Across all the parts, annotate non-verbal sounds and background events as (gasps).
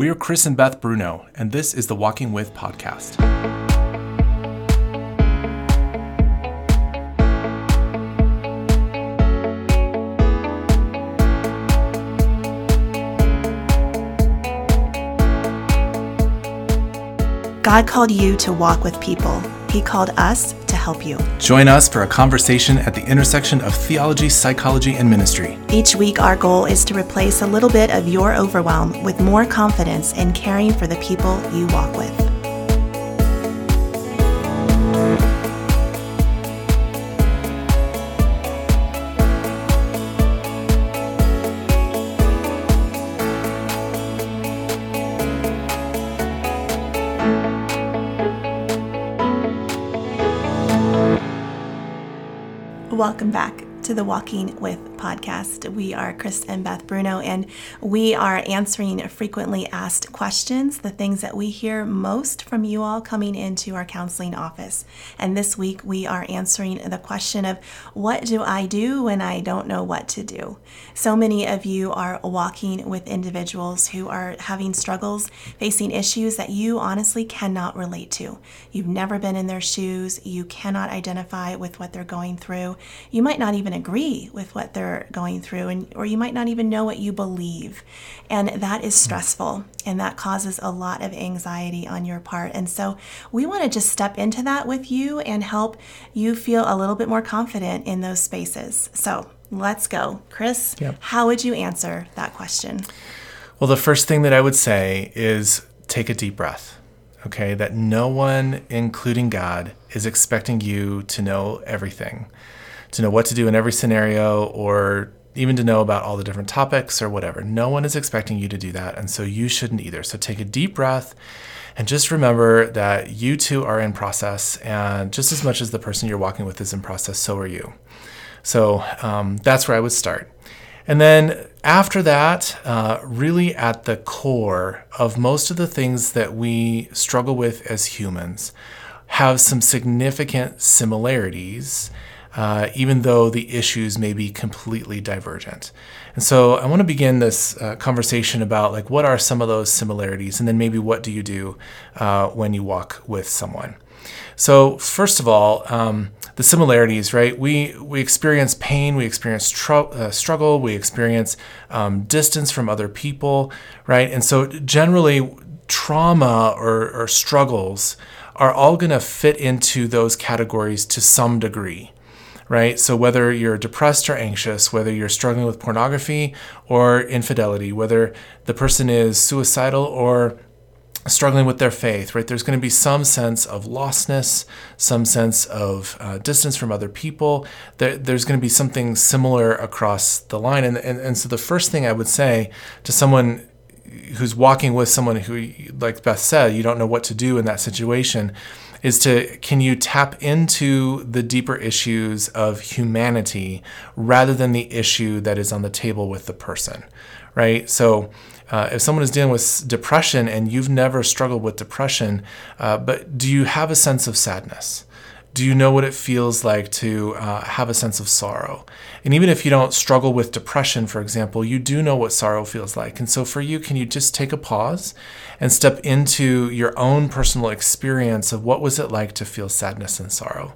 We are Chris and Beth Bruno, and this is the Walking With podcast. God called you to walk with people. He called us to help you. Join us for a conversation at the intersection of theology, psychology, and ministry. Each week, our goal is to replace a little bit of your overwhelm with more confidence in caring for the people you walk with. Welcome back to the Walking with podcast. We are Chris and Beth Bruno, and we are answering frequently asked questions, the things that we hear most from you all coming into our counseling office. And this week, we are answering the question of what do I do when I don't know what to do? So many of you are walking with individuals who are having struggles, facing issues that you honestly cannot relate to. You've never been in their shoes, you cannot identify with what they're going through, you might not even agree with what they're going through and or you might not even know what you believe. And that is stressful and that causes a lot of anxiety on your part. And so we want to just step into that with you and help you feel a little bit more confident in those spaces. So let's go. Chris yep. how would you answer that question? Well the first thing that i would say is take a deep breath okay? That no one including god is expecting you to know everything to know what to do in every scenario or even to know about all the different topics or whatever. No one is expecting you to do that, and so you shouldn't either. So take a deep breath and just remember that you too are in process, and just as much as the person you're walking with is in process, so are you. So um, that's where I would start. And then after that, uh, really at the core of most of the things that we struggle with as humans have some significant similarities uh, even though the issues may be completely divergent. And so I want to begin this uh, conversation about like what are some of those similarities, and then maybe what do you do uh, when you walk with someone. So first of all, um, the similarities, right? We we experience pain, we experience tr- uh, struggle, we experience um, distance from other people, right? And so generally, trauma or, or struggles are all going to fit into those categories to some degree right? So, whether you're depressed or anxious, whether you're struggling with pornography or infidelity, whether the person is suicidal or struggling with their faith, right? There's going to be some sense of lostness, some sense of uh, distance from other people. There, there's going to be something similar across the line. And, and, and so, the first thing I would say to someone who's walking with someone who, like Beth said, you don't know what to do in that situation is to can you tap into the deeper issues of humanity rather than the issue that is on the table with the person, right? So, uh, if someone is dealing with depression and you've never struggled with depression, uh, but do you have a sense of sadness? Do you know what it feels like to uh, have a sense of sorrow? And even if you don't struggle with depression, for example, you do know what sorrow feels like. And so for you, can you just take a pause and step into your own personal experience of what was it like to feel sadness and sorrow?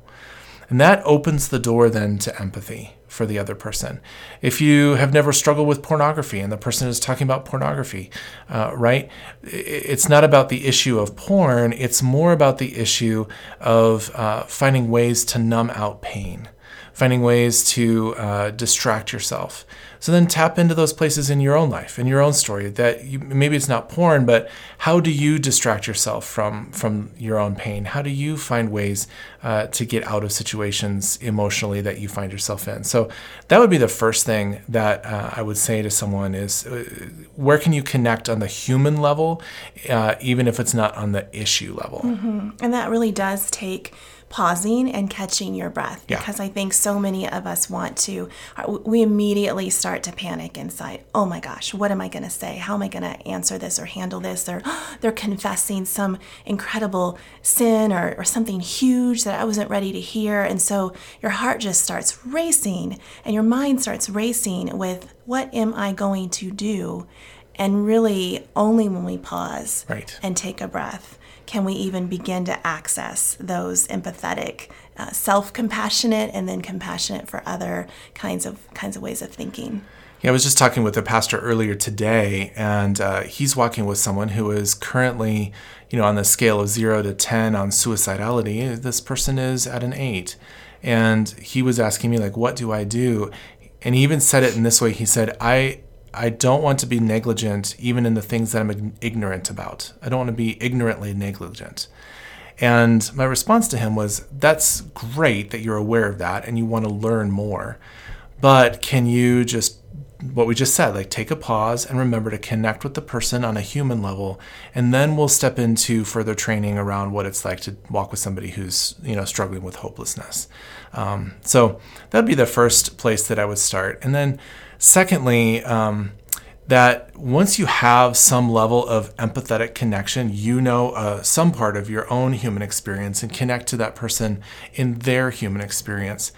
And that opens the door then to empathy for the other person. If you have never struggled with pornography and the person is talking about pornography, uh, right? It's not about the issue of porn, it's more about the issue of uh, finding ways to numb out pain, finding ways to uh, distract yourself. So then tap into those places in your own life, in your own story. That you, maybe it's not porn, but how do you distract yourself from from your own pain? How do you find ways uh, to get out of situations emotionally that you find yourself in? So that would be the first thing that uh, I would say to someone is uh, where can you connect on the human level, uh, even if it's not on the issue level. Mm-hmm. And that really does take pausing and catching your breath yeah. because I think so many of us want to, uh, we immediately start to panic inside. Oh my gosh, what am I going to say? How am I going to answer this or handle this? Or (gasps) they're confessing some incredible sin or, or something huge that I wasn't ready to hear. And so your heart just starts racing and your mind starts racing with what am I going to do? And really, only when we pause Right. and take a breath can we even begin to access those empathetic, uh, self-compassionate, and then compassionate for other kinds of kinds of ways of thinking. Yeah, I was just talking with a pastor earlier today, and uh, he's walking with someone who is currently, you know, on the scale of zero to 10 on suicidality. This person is at an eight. And he was asking me, like, what do I do? And he even said it in this way He said, I, I don't want to be negligent even in the things that I'm ignorant about. I don't want to be ignorantly negligent. And my response to him was, That's great that you're aware of that and you want to learn more. But can you just, what we just said, like take a pause and remember to connect with the person on a human level. And then we'll step into further training around what it's like to walk with somebody who's, you know, struggling with hopelessness. Um, so that'd be the first place that I would start. And then, secondly, um, that once you have some level of empathetic connection, you know uh, some part of your own human experience and connect to that person in their human experience.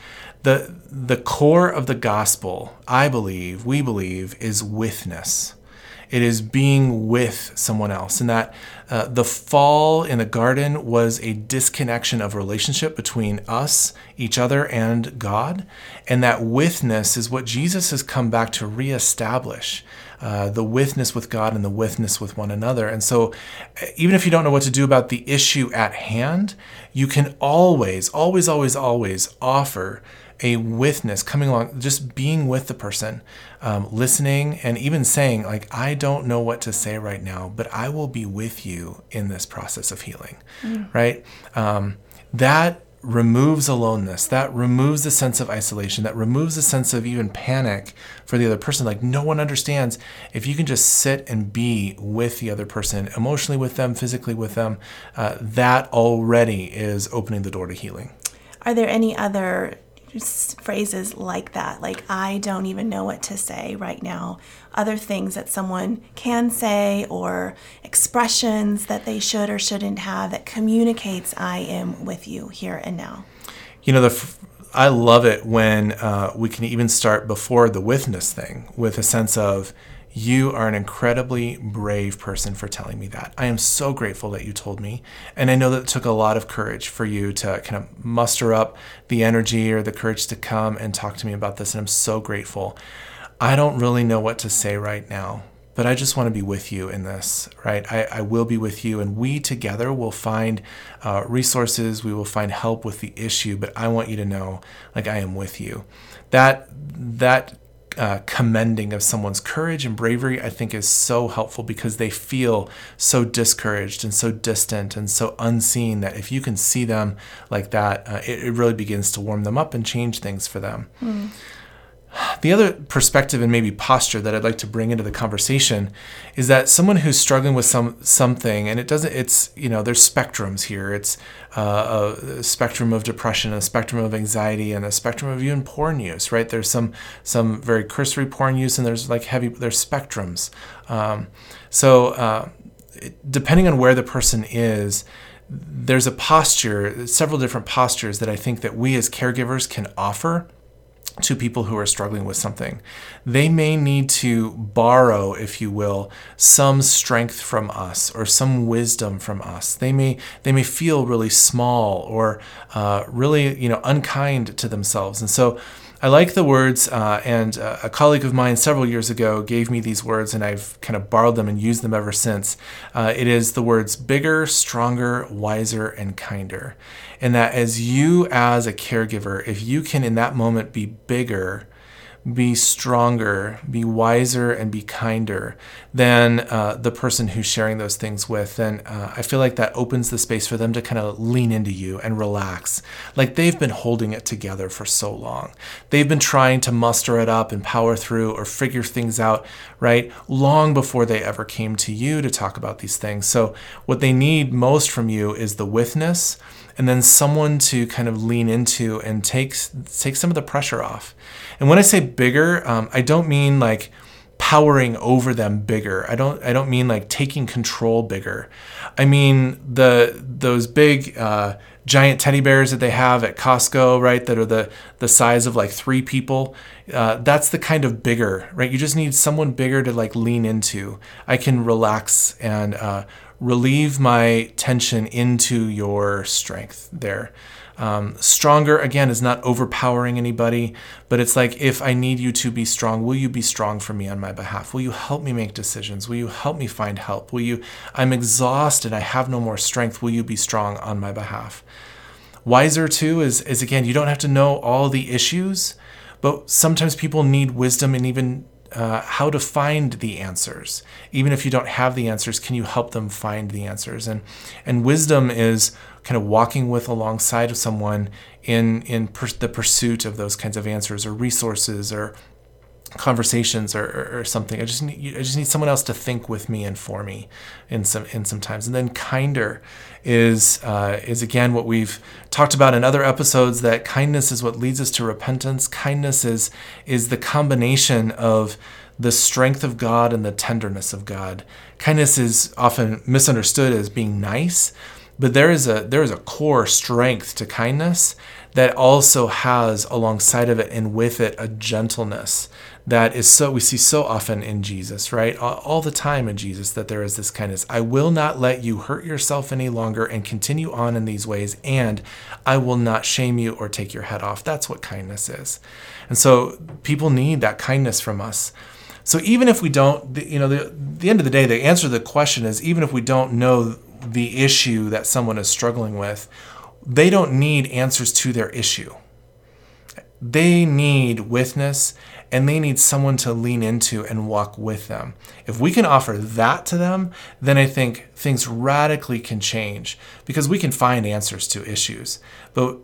The, the core of the gospel, I believe, we believe, is witness. It is being with someone else. And that uh, the fall in the garden was a disconnection of relationship between us, each other, and God. And that witness is what Jesus has come back to reestablish. Uh, the witness with God and the witness with one another. And so, uh, even if you don't know what to do about the issue at hand, you can always, always, always, always offer a witness coming along, just being with the person, um, listening, and even saying, like, I don't know what to say right now, but I will be with you in this process of healing, mm. right? Um, that removes aloneness, that removes the sense of isolation, that removes the sense of even panic for the other person. Like, no one understands. If you can just sit and be with the other person, emotionally with them, physically with them, uh, that already is opening the door to healing. Are there any other phrases like that, like I don't even know what to say right now, other things that someone can say or expressions that they should or shouldn't have that communicates I am with you here and now. You know, the I love it when uh, we can even start before the witness thing with a sense of you are an incredibly brave person for telling me that. I am so grateful that you told me. And I know that it took a lot of courage for you to kind of muster up the energy or the courage to come and talk to me about this. And I'm so grateful. I don't really know what to say right now, but I just want to be with you in this, right? I, I will be with you, and we together will find uh, resources. We will find help with the issue, but I want you to know, like, I am with you. That, that uh, commending of someone's courage and bravery, I think, is so helpful because they feel so discouraged and so distant and so unseen that if you can see them like that, uh, it, it, really begins to warm them up and change things for them. Mm. The other perspective and maybe posture that I'd like to bring into the conversation is that someone who's struggling with some something, and it doesn't, it's you know, there's spectrums here. It's uh, a spectrum of depression, a spectrum of anxiety, and a spectrum of even porn use. Right? There's some some very cursory porn use, and there's like heavy. There's spectrums. Um, so uh, depending on where the person is there's a posture several different postures that i think that we as caregivers can offer to people who are struggling with something. They may need to borrow, if you will, some strength from us or some wisdom from us. They may they may feel really small or uh, really you know unkind to themselves, and so I like the words, uh, and uh, a colleague of mine several years ago gave me these words, and I've kind of borrowed them and used them ever since. Uh, it is the words bigger, stronger, wiser, and kinder. And that as you, as a caregiver, if you can in that moment be bigger, be stronger, be wiser, and be kinder than uh, the person who's sharing those things with, then uh, I feel like that opens the space for them to kind of lean into you and relax. Like they've been holding it together for so long. They've been trying to muster it up and power through or figure things out, right? Long before they ever came to you to talk about these things. So, what they need most from you is the witness and then someone to kind of lean into and take take some of the pressure off. And when I say bigger, um, I don't mean like powering over them bigger. I don't I don't mean like taking control bigger. I mean the those big uh, giant teddy bears that they have at Costco, right? That are the the size of like three people. Uh, that's the kind of bigger, right? You just need someone bigger to like lean into. I can relax and uh, relieve my tension into your strength there. Um, stronger, again, is not overpowering anybody, but it's like if I need you to be strong, will you be strong for me on my behalf? Will you help me make decisions? Will you help me find help? Will you, I'm exhausted, I have no more strength. Will you be strong on my behalf? Wiser, too, is, is again, you don't have to know all the issues, but sometimes people need wisdom and even uh, how to find the answers. Even if you don't have the answers, can you help them find the answers? And and wisdom is kind of walking with alongside of someone in in per- the pursuit of those kinds of answers or resources or conversations or, or, or, something. I just need I just need someone else to think with me and for me in some in sometimes. And then kinder is uh, is again what we've talked about in other episodes that kindness is what leads us to repentance. Kindness is is the combination of the strength of God and the tenderness of God. Kindness is often misunderstood as being nice, but there is a there is a core strength to kindness that also has alongside of it and with it a gentleness that is so we see so often in Jesus, right? All the time in Jesus that there is this kindness. I will not let you hurt yourself any longer and continue on in these ways, and I will not shame you or take your head off. That's what kindness is. And so people need that kindness from us. So even if we don't, you know, the, the end of the day, the answer to the question is even if we don't know the issue that someone is struggling with, they don't need answers to their issue. They need witness and they need someone to lean into and walk with them. If we can offer that to them, then I think things radically can change because we can find answers to issues, but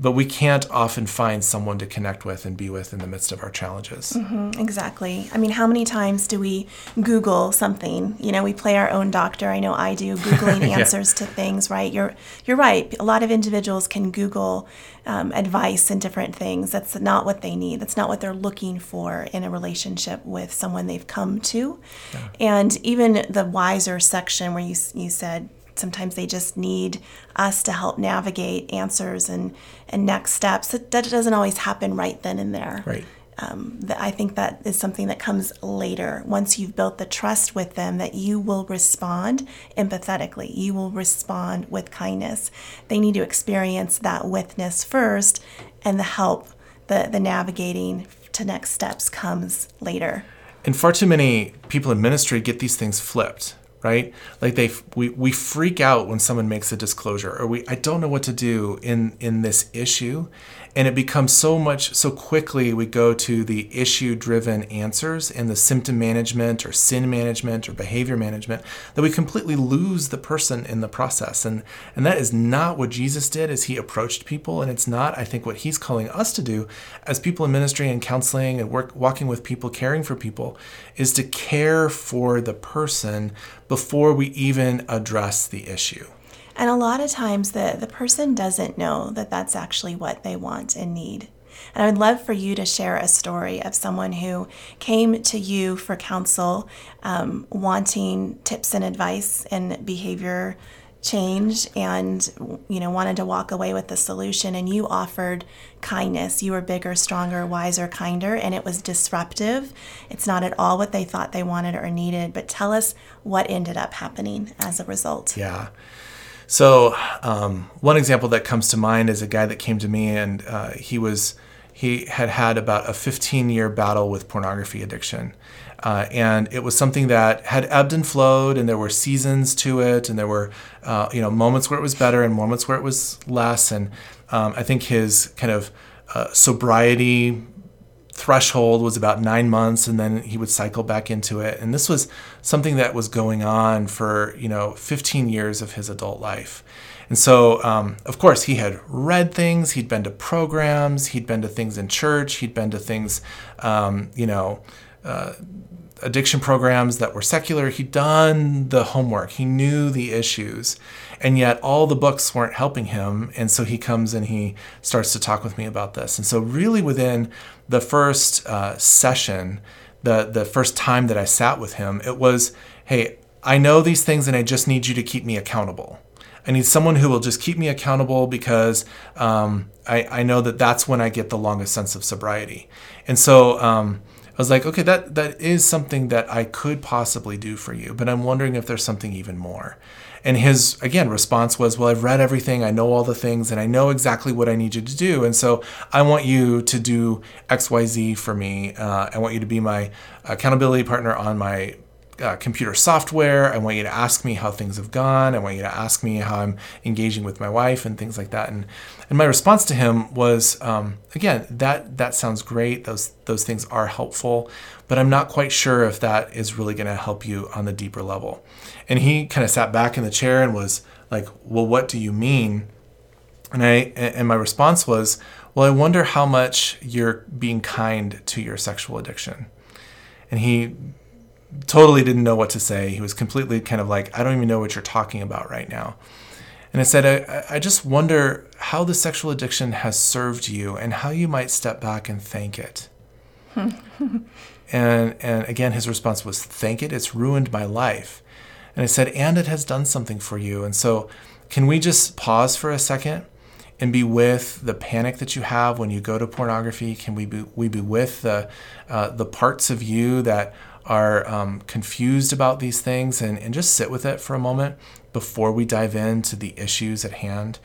but we can't often find someone to connect with and be with in the midst of our challenges. Mm-hmm, exactly. I mean, how many times do we Google something? You know, we play our own doctor. I know I do (laughs) googling yeah. answers to things. Right? You're you're right. A lot of individuals can Google um, advice and different things. That's not what they need. That's not what they're looking for in a relationship with someone they've come to. Yeah. And even the wiser section where you you said sometimes they just need us to help navigate answers and and next steps. That, that doesn't always happen right then and there. Right. Um, I think that is something that comes later once you've built the trust with them that you will respond empathetically. You will respond with kindness. They need to experience that witness first, and the help, the the navigating to next steps comes later. And far too many people in ministry get these things flipped right? Like they we, we freak out when someone makes a disclosure or we i don't know what to do in in this issue and it becomes so much so quickly we go to the issue driven answers and the symptom management or sin management or behavior management that we completely lose the person in the process. And and that is not what jesus did as he approached people. And it's not i think what he's calling us to do as people in ministry and counseling and work walking with people caring for people is to care for the person before we even address the issue and a lot of times the, the person doesn't know that that's actually what they want and need. And I would love for you to share a story of someone who came to you for counsel, um, wanting tips and advice and behavior change and you know wanted to walk away with the solution. And you offered kindness. You were bigger stronger wiser kinder and it was disruptive. It's not at all what they thought they wanted or needed. But tell us what ended up happening as a result. Yeah so um, one example that comes to mind is a guy that came to me and uh, he was he had had about a 15 year battle with pornography addiction. Uh, and it was something that had ebbed and flowed, and there were seasons to it, and there were, uh, you know, moments where it was better and moments where it was less. And um, I think his kind of uh, sobriety threshold was about nine months and then he would cycle back into it. And this was something that was going on for you know 15 years of his adult life. And so um, of course he had read things he'd been to programs he'd been to things in church he'd been to things um, you know uh, addiction programs that were secular. He'd done the homework. He knew the issues and yet all the books weren't helping him and so he comes and he starts to talk with me about this and so really within the first uh, session the the first time that i sat with him it was hey i know these things and i just need you to keep me accountable I need someone who will just keep me accountable because um, I, I know that that's when I get the longest sense of sobriety. And so um, I was like, okay, that that is something that I could possibly do for you, but I'm wondering if there's something even more. And his, again, response was, Well, I've read everything, I know all the things, and I know exactly what I need you to do. And so I want you to do XYZ for me. Uh, I want you to be my accountability partner on my uh, computer software. I want you to ask me how things have gone. I want you to ask me how I'm engaging with my wife and things like that. And and my response to him was, um, again, that that sounds great. Those those things are helpful, but I'm not quite sure if that is really going to help you on the deeper level. And he kind of sat back in the chair and was like, "Well, what do you mean?" And I and my response was, "Well, I wonder how much you're being kind to your sexual addiction." And he totally didn't know what to say. He was completely kind of like, I don't even know what you're talking about right now. And I said, I, I just wonder how the sexual addiction has served you and how you might step back and thank it. (laughs) and and again, his response was, Thank it. It's ruined my life. And I said, And it has done something for you. And so, can we just pause for a second and be with the panic that you have when you go to pornography? Can we be we be with the uh, the parts of you that are um, confused about these things and, and just sit with it for a moment before we dive into the issues at hand.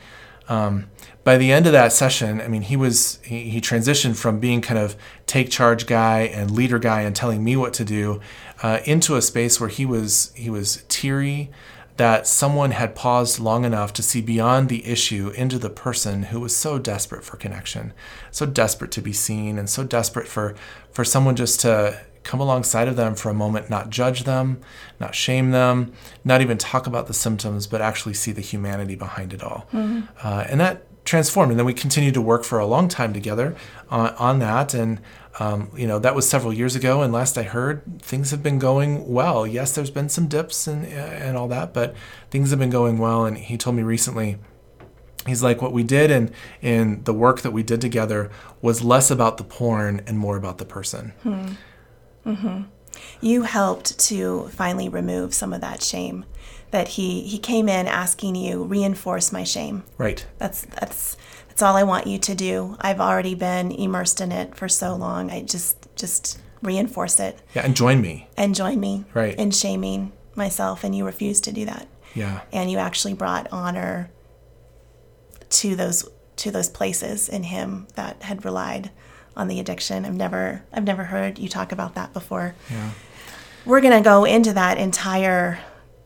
Um, by the end of that session, I mean, he was he, he, transitioned from being kind of take charge guy and leader guy and telling me what to do uh, into a space where he was he was teary that someone had paused long enough to see beyond the issue into the person who was so desperate for connection, so desperate to be seen, and so desperate for for someone just to come alongside of them for a moment, not judge them, not shame them, not even talk about the symptoms, but actually see the humanity behind it all. Mm-hmm. Uh, and that transformed. And then we continued to work for a long time together on, on that. And, um, you know, that was several years ago. And last I heard, things have been going well. Yes, there's been some dips and, and all that, but things have been going well. And he told me recently, he's like what we did and in the work that we did together was less about the porn and more about the person hmm. Mm-hmm. You helped to finally remove some of that shame that he he came in asking you reinforce my shame. Right. That's that's that's all I want you to do. I've already been immersed in it for so long. I just just reinforce it. Yeah, and join me. And join me. Right. In shaming myself and you refused to do that. Yeah. And you actually brought honor to those to those places in him that had relied on the addiction. I've never I've never heard you talk about that before. Yeah. We're gonna go into that entire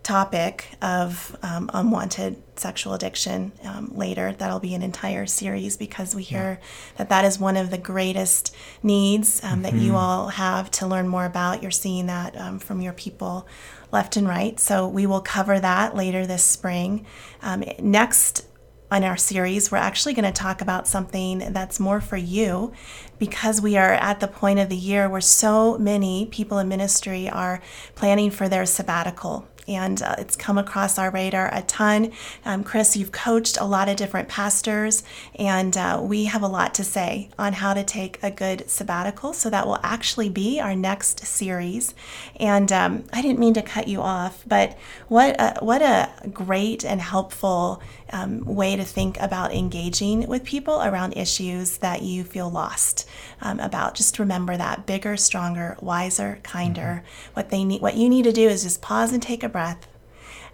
topic of um, unwanted sexual addiction um, later. That'll be an entire series because we hear yeah. that that is one of the greatest needs um, mm-hmm. that you mm-hmm. all have to learn more about. You're seeing that um, from your people left and right. So we will cover that later this spring. Um, next in our series, we're actually going to talk about something that's more for you because we are at the point of the year where so many people in ministry are planning for their sabbatical and uh, it's come across our radar a ton. Um, Chris, you've coached a lot of different pastors, and uh, we have a lot to say on how to take a good sabbatical. So that will actually be our next series. And um, I didn't mean to cut you off, but what a, what a great and helpful um, way to think about engaging with people around issues that you feel lost um, about. Just remember that bigger, stronger, wiser, kinder. Mm-hmm. What they need, what you need to do is just pause and take a breath,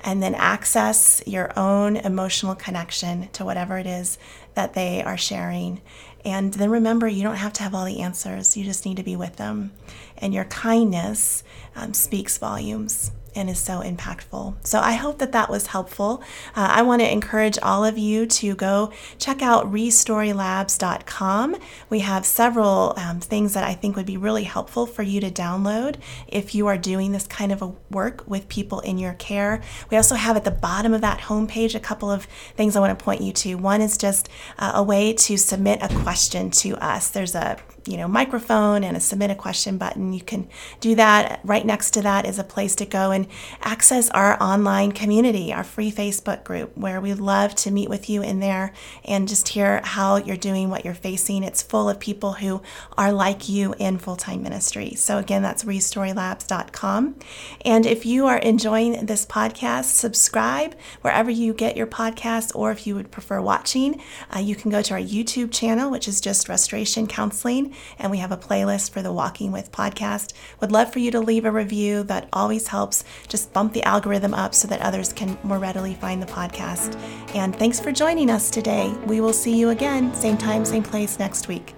and then access your own emotional connection to whatever it is that they are sharing. And then remember, you don't have to have all the answers. You just need to be with them. And your kindness um, speaks volumes and is so impactful. So I hope that that was helpful. Uh, I want to encourage all of you to go check out restorylabs.com. We have several um, things that I think would be really helpful for you to download if you are doing this kind of a work with people in your care. We also have at the bottom of that homepage a couple of things I want to point you to. One is just uh, a way to submit a question to us. There's a you know microphone and a submit a question button. You can do that. Right next to that is a place to go and access our online community, our free Facebook group, where we love to meet with you in there and just hear how you're doing, what you're facing. It's full of people who are like you in full time ministry. So again, that's restorylabs.com. And if you are enjoying this podcast, subscribe wherever you get your podcasts, or if you would prefer watching, uh, you can go to our YouTube channel, which is just Restoration Counseling, and we have a playlist for the Walking with podcast. Would love for you to leave a review. That always helps just bump the algorithm up so that others can more readily find the podcast. And thanks for joining us today. We will see you again, same time, same place next week.